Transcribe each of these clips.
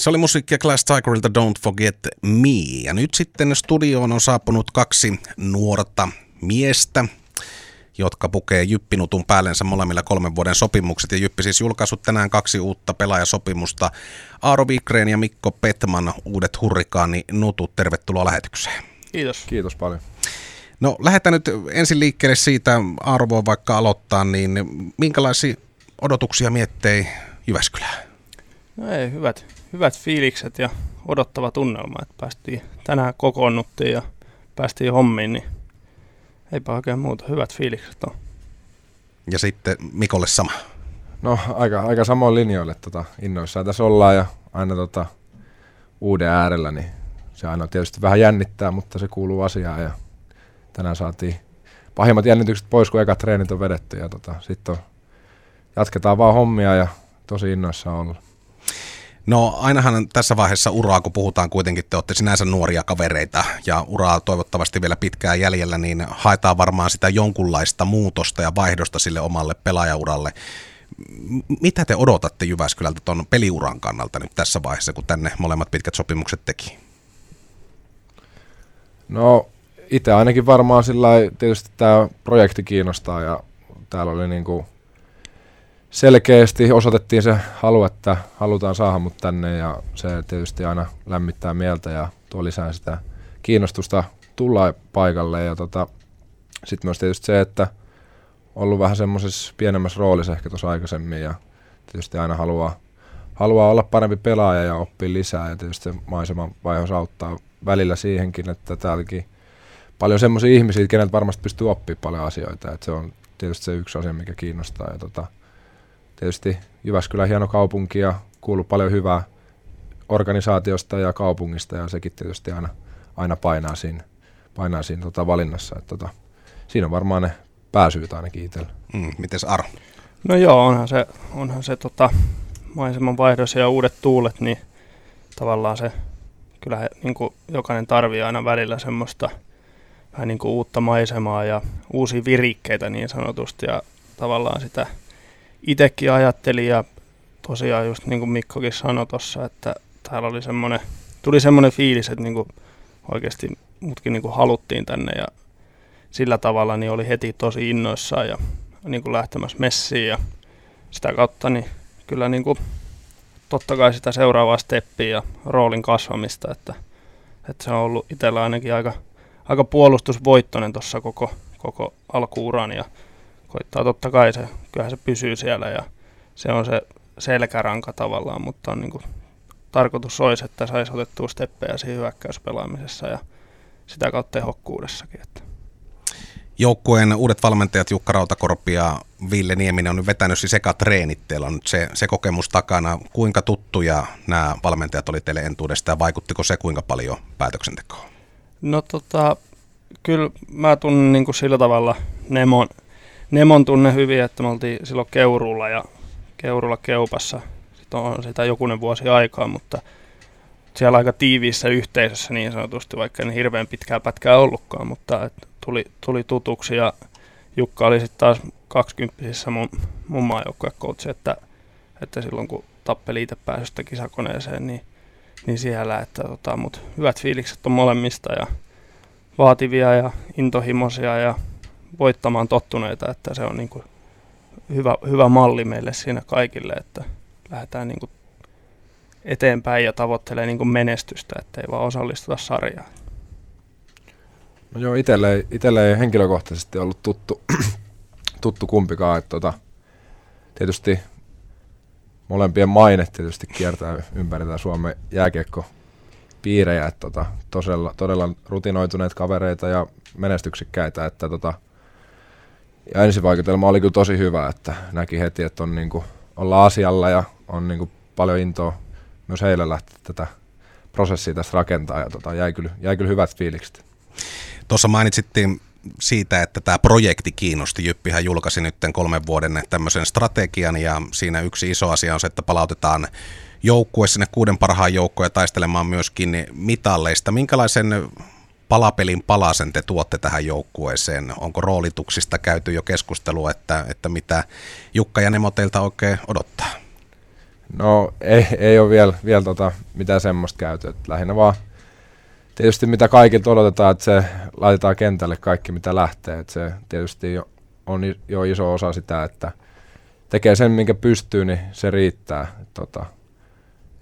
Se oli musiikkia Glass Tigerilta Don't Forget Me. Ja nyt sitten studioon on saapunut kaksi nuorta miestä, jotka pukee Jyppinutun päällensä molemmilla kolmen vuoden sopimukset. Ja Jyppi siis julkaissut tänään kaksi uutta pelaajasopimusta. Aaro Vikreen ja Mikko Petman, uudet hurrikaani nutut. Tervetuloa lähetykseen. Kiitos. Kiitos paljon. No lähdetään nyt ensin liikkeelle siitä, Aaro vaikka aloittaa, niin minkälaisia odotuksia miettei Jyväskylään? No ei, hyvät, hyvät fiilikset ja odottava tunnelma, että päästiin tänään kokoonnuttiin ja päästiin hommiin, niin eipä oikein muuta. Hyvät fiilikset on. Ja sitten Mikolle sama. No aika, aika samoin linjoille tota, innoissaan tässä ollaan ja aina tota, uuden äärellä, niin se aina tietysti vähän jännittää, mutta se kuuluu asiaan ja tänään saatiin pahimmat jännitykset pois, kun ekat treenit on vedetty ja tota, sitten jatketaan vaan hommia ja tosi innoissaan olla. No ainahan tässä vaiheessa uraa, kun puhutaan kuitenkin, te olette sinänsä nuoria kavereita ja uraa toivottavasti vielä pitkään jäljellä, niin haetaan varmaan sitä jonkunlaista muutosta ja vaihdosta sille omalle pelaajauralle. Mitä te odotatte Jyväskylältä tuon peliuran kannalta nyt tässä vaiheessa, kun tänne molemmat pitkät sopimukset teki? No itse ainakin varmaan sillä tietysti tämä projekti kiinnostaa ja täällä oli niin kuin selkeästi osoitettiin se halu, että halutaan saada mut tänne ja se tietysti aina lämmittää mieltä ja tuo lisää sitä kiinnostusta tulla paikalle. Ja tota, sitten myös tietysti se, että ollut vähän semmoisessa pienemmässä roolissa ehkä tuossa aikaisemmin ja tietysti aina haluaa, haluaa olla parempi pelaaja ja oppia lisää ja tietysti maiseman vaihos auttaa välillä siihenkin, että täälläkin paljon semmoisia ihmisiä, keneltä varmasti pystyy oppimaan paljon asioita, että se on tietysti se yksi asia, mikä kiinnostaa ja tota, tietysti Jyväskylä hieno kaupunki ja kuuluu paljon hyvää organisaatiosta ja kaupungista ja sekin tietysti aina, aina painaa siinä, painaa siinä tota valinnassa. Että tota, siinä on varmaan ne pääsyyt ainakin itsellä. Mm, mites Aro? No joo, onhan se, onhan se tota, maiseman vaihdos ja uudet tuulet, niin tavallaan se, kyllä he, niin kuin jokainen tarvii aina välillä semmoista vähän niin kuin uutta maisemaa ja uusia virikkeitä niin sanotusti ja tavallaan sitä itsekin ajattelin ja tosiaan just niin kuin Mikkokin sanoi tuossa, että täällä oli semmoinen, tuli semmoinen fiilis, että niin kuin oikeasti mutkin niin kuin haluttiin tänne ja sillä tavalla niin oli heti tosi innoissaan ja niin kuin lähtemässä messiin ja sitä kautta niin kyllä niin kuin totta kai sitä seuraavaa steppiä ja roolin kasvamista, että, että se on ollut itsellä ainakin aika, aika puolustusvoittoinen tuossa koko, koko alkuuran ja koittaa totta kai se, kyllähän se pysyy siellä ja se on se selkäranka tavallaan, mutta on niin kuin, tarkoitus olisi, että saisi otettua steppejä siinä hyökkäyspelaamisessa ja sitä kautta tehokkuudessakin. Että. Joukkueen uudet valmentajat Jukka Rautakorpi ja Ville Nieminen on nyt vetänyt siis eka treenit. Teillä on nyt se, se kokemus takana. Kuinka tuttuja nämä valmentajat oli teille entuudesta ja vaikuttiko se kuinka paljon päätöksentekoon? No tota, kyllä mä tunnen niin kuin sillä tavalla Nemon, Nemon tunne hyvin, että me oltiin silloin Keurulla ja Keurulla Keupassa. Sitten on sitä jokunen vuosi aikaa, mutta siellä aika tiiviissä yhteisössä niin sanotusti, vaikka en hirveän pitkää pätkää ollutkaan, mutta tuli, tuli tutuksi ja Jukka oli sitten taas 20 mun, mun maajoukkuekoutsi, että, että silloin kun tappeli itse pääsystä kisakoneeseen, niin, niin siellä, että tota, mut hyvät fiilikset on molemmista ja vaativia ja intohimoisia ja voittamaan tottuneita, että se on niin kuin hyvä, hyvä malli meille siinä kaikille, että lähdetään niin kuin eteenpäin ja tavoittelee niin kuin menestystä, ettei vaan osallistuta sarjaan. No joo, itselle, itselle ei henkilökohtaisesti ollut tuttu, tuttu kumpikaan. Että tota, tietysti molempien maine tietysti kiertää ympäri tätä Suomen jääkiekko piirejä, että tota, todella, todella rutinoituneet kavereita ja menestyksekkäitä, että tota, ja ensivaikutelma oli kyllä tosi hyvä, että näki heti, että on niinku, olla asialla ja on niinku paljon intoa myös heille lähteä tätä prosessia tästä rakentaa ja tota, jäi, kyllä, jäi kyllä hyvät fiilikset. Tuossa mainitsittiin siitä, että tämä projekti kiinnosti. Jyppihän julkaisi nyt kolmen vuoden tämmöisen strategian ja siinä yksi iso asia on se, että palautetaan joukkue sinne kuuden parhaan joukkoon taistelemaan myöskin mitalleista. Minkälaisen palapelin palasen te tuotte tähän joukkueeseen? Onko roolituksista käyty jo keskustelua, että, että mitä Jukka ja Nemo teiltä oikein odottaa? No ei, ei ole vielä, vielä tota, mitään semmoista käyty. Et lähinnä vaan tietysti mitä kaikilta odotetaan, että se laitetaan kentälle kaikki mitä lähtee. Et se tietysti jo, on jo iso osa sitä, että tekee sen minkä pystyy, niin se riittää. Et, tota,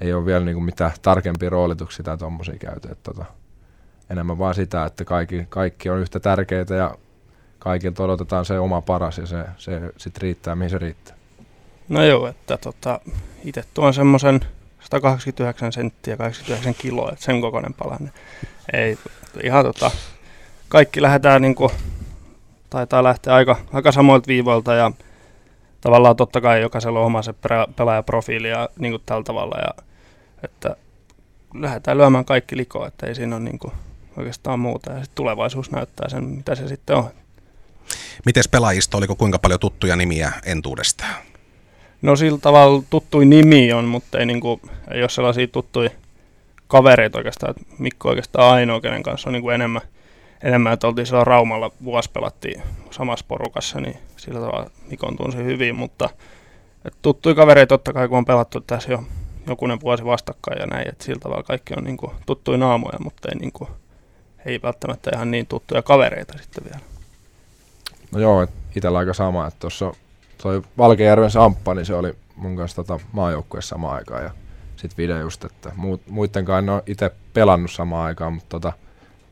ei ole vielä niinku mitään tarkempia roolituksia tai tuommoisia käyty. Et, tota, enemmän vaan sitä, että kaikki, kaikki on yhtä tärkeitä ja kaikilta odotetaan se oma paras ja se, se sitten riittää, mihin se riittää. No joo, että tota, itse tuon semmoisen 189 senttiä 89 kiloa, että sen kokoinen palanen. Ei, ihan tota, kaikki lähdetään niinku, taitaa lähteä aika, aika samoilta viivoilta ja tavallaan totta kai jokaisella on oma se pelaajaprofiili ja niin kuin tällä tavalla ja että lähdetään lyömään kaikki likoa, että ei siinä ole niin kuin oikeastaan muuta ja tulevaisuus näyttää sen, mitä se sitten on. Miten pelaajista, oliko kuinka paljon tuttuja nimiä entuudestaan? No sillä tavalla tuttui nimi on, mutta ei, niin kuin, ei ole sellaisia tuttuja kavereita oikeastaan. Mikko oikeastaan ainoa, kenen kanssa on niin kuin enemmän, enemmän, että oltiin siellä Raumalla vuosi pelattiin samassa porukassa, niin sillä tavalla Mikon tunsi hyvin, mutta että tuttuja kavereita totta kai, kun on pelattu tässä jo jokunen vuosi vastakkain ja näin, että sillä tavalla kaikki on niin kuin tuttuja naamoja, mutta ei, niin kuin, ei välttämättä ihan niin tuttuja kavereita sitten vielä. No joo, itsellä aika sama, että tuossa toi Valkejärven Samppa, niin se oli mun kanssa tota maajoukkueessa samaan aikaan ja sitten Vide just, että muut, muittenkaan en ole itse pelannut samaan aikaan, mutta tota,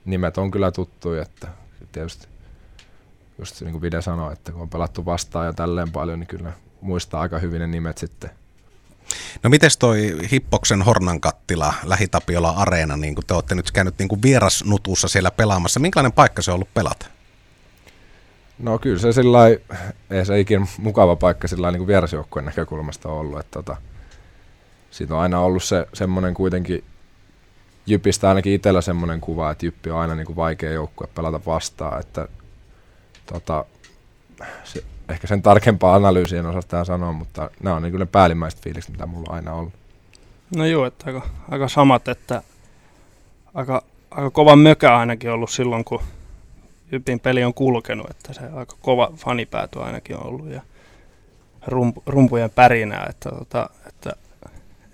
nimet on kyllä tuttuja, että tietysti just niin kuin Vide sanoi, että kun on pelattu vastaan ja tälleen paljon, niin kyllä muistaa aika hyvin ne nimet sitten. No miten toi Hippoksen Hornankattila, Lähitapiola Areena, niin kuin te olette nyt käynyt niin kuin vierasnutussa siellä pelaamassa, minkälainen paikka se on ollut pelata? No kyllä se sillä ei se ikinä mukava paikka sillä niin vierasjoukkueen näkökulmasta ollut. Että tota, siitä on aina ollut se semmoinen kuitenkin, Jypistä ainakin itsellä semmoinen kuva, että Jyppi on aina niin kuin vaikea joukkue pelata vastaan, että tota, se, ehkä sen tarkempaa analyysiä en osaa sanoa, mutta nämä on niin kyllä päällimmäiset fiilikset, mitä mulla on aina ollut. No joo, että aika, aika samat, että aika, aika kova mökä ainakin ollut silloin, kun Jypin peli on kulkenut, että se aika kova fanipäätö ainakin on ollut ja rumpu, rumpujen pärinää, että, tota, että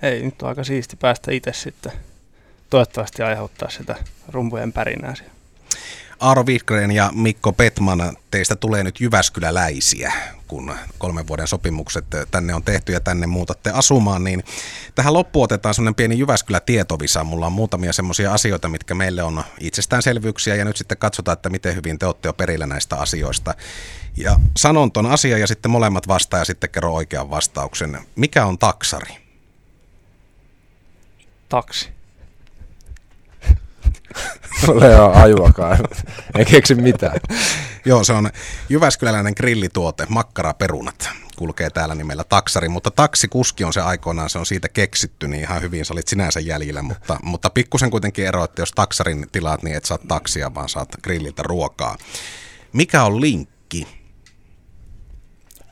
ei, nyt on aika siisti päästä itse sitten toivottavasti aiheuttaa sitä rumpujen pärinää siellä. Aaro Wikgren ja Mikko Petman, teistä tulee nyt Jyväskyläläisiä, kun kolmen vuoden sopimukset tänne on tehty ja tänne muutatte asumaan, niin tähän loppuun otetaan semmoinen pieni Jyväskylä-tietovisa. Mulla on muutamia semmoisia asioita, mitkä meille on itsestäänselvyyksiä ja nyt sitten katsotaan, että miten hyvin te olette jo perillä näistä asioista. Ja sanon ton asian ja sitten molemmat vastaa ja sitten kerro oikean vastauksen. Mikä on taksari? Taksi. Ole ole ajuakaan. En keksi mitään. Joo, se on Jyväskyläläinen grillituote, makkaraperunat kulkee täällä nimellä taksari, mutta taksikuski on se aikoinaan, se on siitä keksitty, niin ihan hyvin sä olit sinänsä jäljillä, mutta, mutta pikkusen kuitenkin ero, että jos taksarin tilaat, niin et saa taksia, vaan saat grilliltä ruokaa. Mikä on linkki?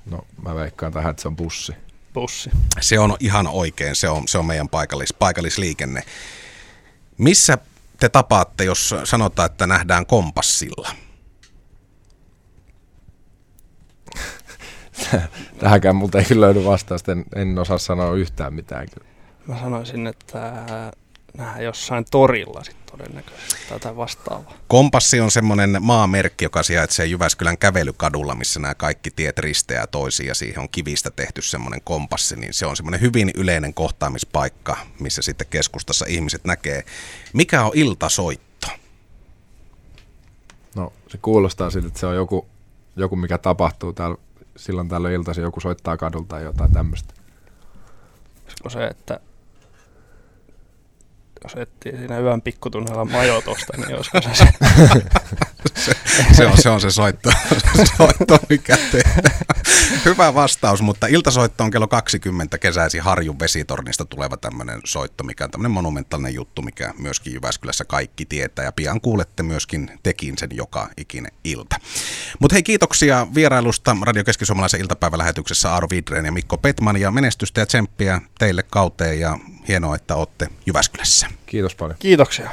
No mä veikkaan tähän, että se on bussi. Bussi. Se on ihan oikein, se on, se on meidän paikallis, paikallisliikenne. Missä te tapaatte, jos sanotaan, että nähdään kompassilla? Tähänkään multa ei kyllä löydy vastausta, en, en osaa sanoa yhtään mitään. Mä sanoisin, että nähdään jossain torilla sitten todennäköisesti tätä vastaavaa. Kompassi on semmoinen maamerkki, joka sijaitsee Jyväskylän kävelykadulla, missä nämä kaikki tiet risteää toisiin ja siihen on kivistä tehty semmoinen kompassi, niin se on semmoinen hyvin yleinen kohtaamispaikka, missä sitten keskustassa ihmiset näkee. Mikä on iltasoitto? No se kuulostaa siltä, että se on joku, joku mikä tapahtuu täällä silloin tällöin iltaisin, joku soittaa kadulta tai jotain tämmöistä. Olisiko se, että jos etsii siinä yön pikkutunnella majoitusta, niin olisiko se se? se, se, on, se on se soitto, soitto mikä tehdään. Hyvä vastaus, mutta iltasoitto on kello 20 kesäisi Harjun vesitornista tuleva tämmöinen soitto, mikä on tämmöinen monumentaalinen juttu, mikä myöskin Jyväskylässä kaikki tietää ja pian kuulette myöskin tekin sen joka ikinen ilta. Mutta hei kiitoksia vierailusta Radio Keski-Suomalaisen iltapäivälähetyksessä Aaro Vidren ja Mikko Petman ja menestystä ja tsemppiä teille kauteen ja hienoa, että olette Jyväskylässä. Kiitos paljon. Kiitoksia.